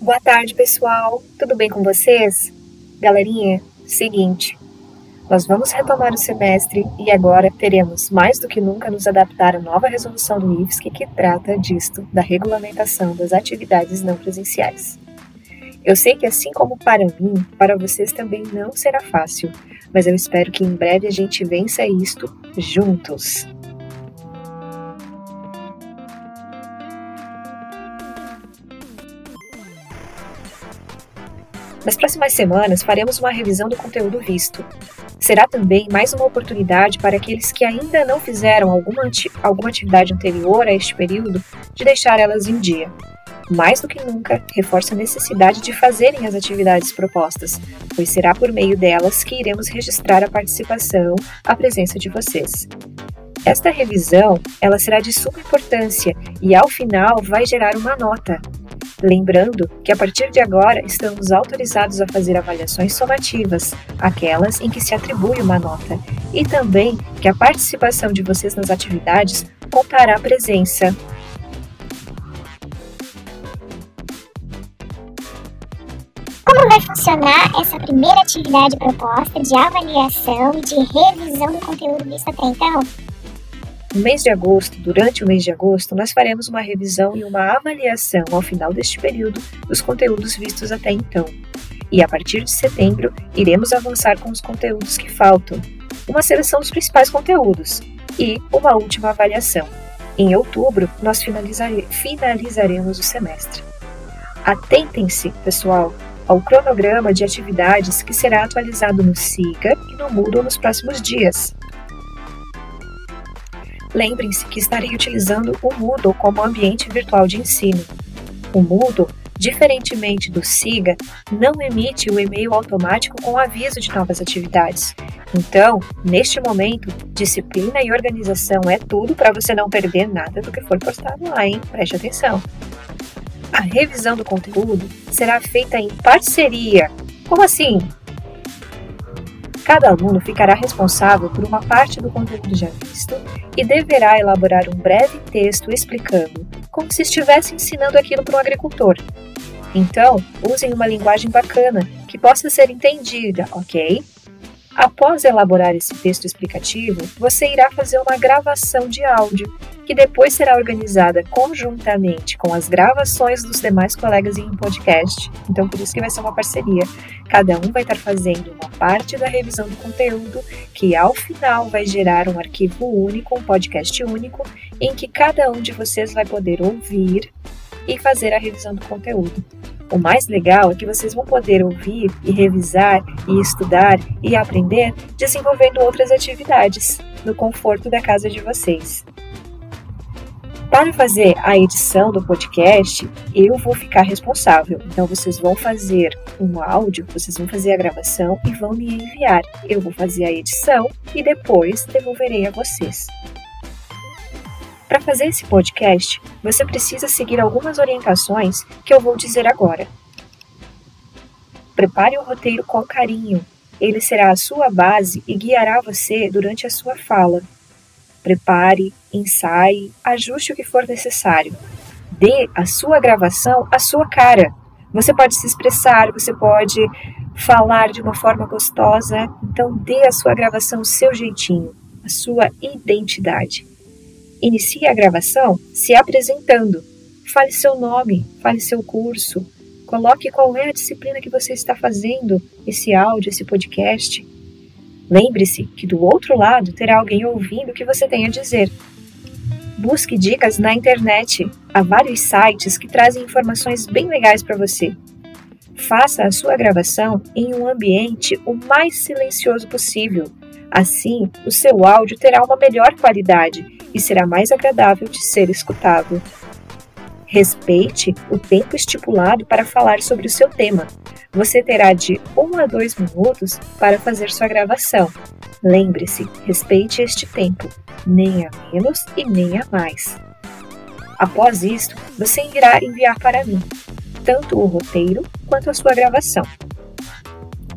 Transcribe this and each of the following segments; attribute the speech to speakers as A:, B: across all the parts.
A: Boa tarde, pessoal. Tudo bem com vocês? Galerinha, seguinte. Nós vamos retomar o semestre e agora teremos mais do que nunca nos adaptar à nova resolução do IFSC que trata disto, da regulamentação das atividades não presenciais. Eu sei que assim como para mim, para vocês também não será fácil, mas eu espero que em breve a gente vença isto juntos. Nas próximas semanas, faremos uma revisão do conteúdo visto. Será também mais uma oportunidade para aqueles que ainda não fizeram alguma, alguma atividade anterior a este período de deixar elas em dia. Mais do que nunca, reforça a necessidade de fazerem as atividades propostas, pois será por meio delas que iremos registrar a participação, a presença de vocês. Esta revisão, ela será de suma importância e ao final vai gerar uma nota, Lembrando que a partir de agora estamos autorizados a fazer avaliações somativas, aquelas em que se atribui uma nota, e também que a participação de vocês nas atividades contará a presença.
B: Como vai funcionar essa primeira atividade proposta de avaliação e de revisão do conteúdo visto até então?
A: No mês de agosto, durante o mês de agosto, nós faremos uma revisão e uma avaliação ao final deste período dos conteúdos vistos até então. E a partir de setembro, iremos avançar com os conteúdos que faltam, uma seleção dos principais conteúdos e uma última avaliação. Em outubro, nós finalizare finalizaremos o semestre. Atentem-se, pessoal, ao cronograma de atividades que será atualizado no SIGA e no Moodle nos próximos dias. Lembrem-se que estarei utilizando o Moodle como ambiente virtual de ensino. O Moodle, diferentemente do SIGA, não emite o e-mail automático com aviso de novas atividades. Então, neste momento, disciplina e organização é tudo para você não perder nada do que for postado lá, hein? Preste atenção. A revisão do conteúdo será feita em parceria. Como assim? Cada aluno ficará responsável por uma parte do conteúdo já visto e deverá elaborar um breve texto explicando, como se estivesse ensinando aquilo para um agricultor. Então, usem uma linguagem bacana, que possa ser entendida, ok? Após elaborar esse texto explicativo, você irá fazer uma gravação de áudio, que depois será organizada conjuntamente com as gravações dos demais colegas em um podcast. Então, por isso que vai ser uma parceria. Cada um vai estar fazendo uma parte da revisão do conteúdo, que ao final vai gerar um arquivo único, um podcast único, em que cada um de vocês vai poder ouvir e fazer a revisão do conteúdo. O mais legal é que vocês vão poder ouvir e revisar e estudar e aprender desenvolvendo outras atividades no conforto da casa de vocês. Para fazer a edição do podcast, eu vou ficar responsável. Então, vocês vão fazer um áudio, vocês vão fazer a gravação e vão me enviar. Eu vou fazer a edição e depois devolverei a vocês. Para fazer esse podcast, você precisa seguir algumas orientações que eu vou dizer agora. Prepare o roteiro com carinho. Ele será a sua base e guiará você durante a sua fala. Prepare, ensaie, ajuste o que for necessário. Dê a sua gravação a sua cara. Você pode se expressar, você pode falar de uma forma gostosa, então dê a sua gravação o seu jeitinho, a sua identidade. Inicie a gravação se apresentando. Fale seu nome, fale seu curso, coloque qual é a disciplina que você está fazendo esse áudio, esse podcast. Lembre-se que do outro lado terá alguém ouvindo o que você tem a dizer. Busque dicas na internet. Há vários sites que trazem informações bem legais para você. Faça a sua gravação em um ambiente o mais silencioso possível. Assim, o seu áudio terá uma melhor qualidade e será mais agradável de ser escutado. Respeite o tempo estipulado para falar sobre o seu tema. Você terá de 1 a 2 minutos para fazer sua gravação. Lembre-se, respeite este tempo, nem a menos e nem a mais. Após isto, você irá enviar para mim tanto o roteiro quanto a sua gravação.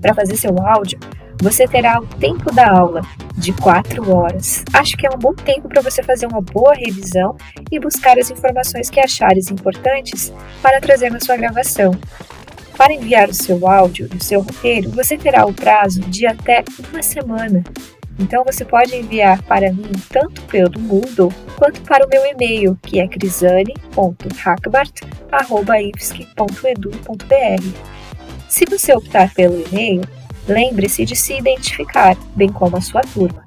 A: Para fazer seu áudio, você terá o tempo da aula de 4 horas. Acho que é um bom tempo para você fazer uma boa revisão e buscar as informações que achares importantes para trazer na sua gravação. Para enviar o seu áudio e o seu roteiro, você terá o prazo de até uma semana. Então você pode enviar para mim tanto pelo Moodle quanto para o meu e-mail, que é crisane.hackbart.ifsc.edu.br. Se você optar pelo e-mail, lembre-se de se identificar, bem como a sua turma.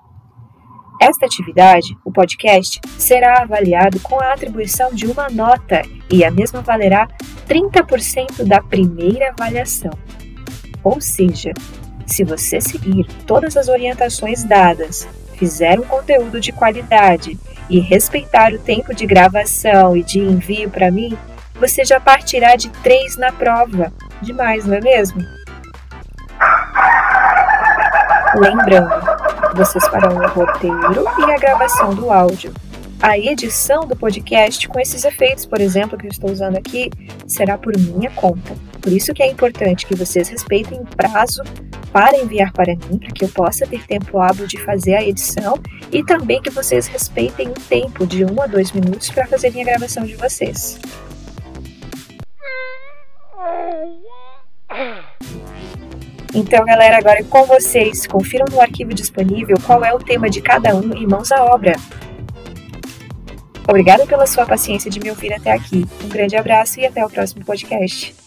A: Esta atividade, o podcast, será avaliado com a atribuição de uma nota e a mesma valerá 30% da primeira avaliação. Ou seja, se você seguir todas as orientações dadas, fizer um conteúdo de qualidade e respeitar o tempo de gravação e de envio para mim, você já partirá de 3 na prova. Demais, não é mesmo? Lembrando, vocês farão o roteiro e a gravação do áudio. A edição do podcast com esses efeitos, por exemplo, que eu estou usando aqui, será por minha conta. Por isso que é importante que vocês respeitem o prazo para enviar para mim, para que eu possa ter tempo hábil de fazer a edição e também que vocês respeitem o tempo de um a dois minutos para fazerem a gravação de vocês. Então, galera, agora é com vocês. Confiram no arquivo disponível qual é o tema de cada um e mãos à obra. Obrigada pela sua paciência de me ouvir até aqui. Um grande abraço e até o próximo podcast.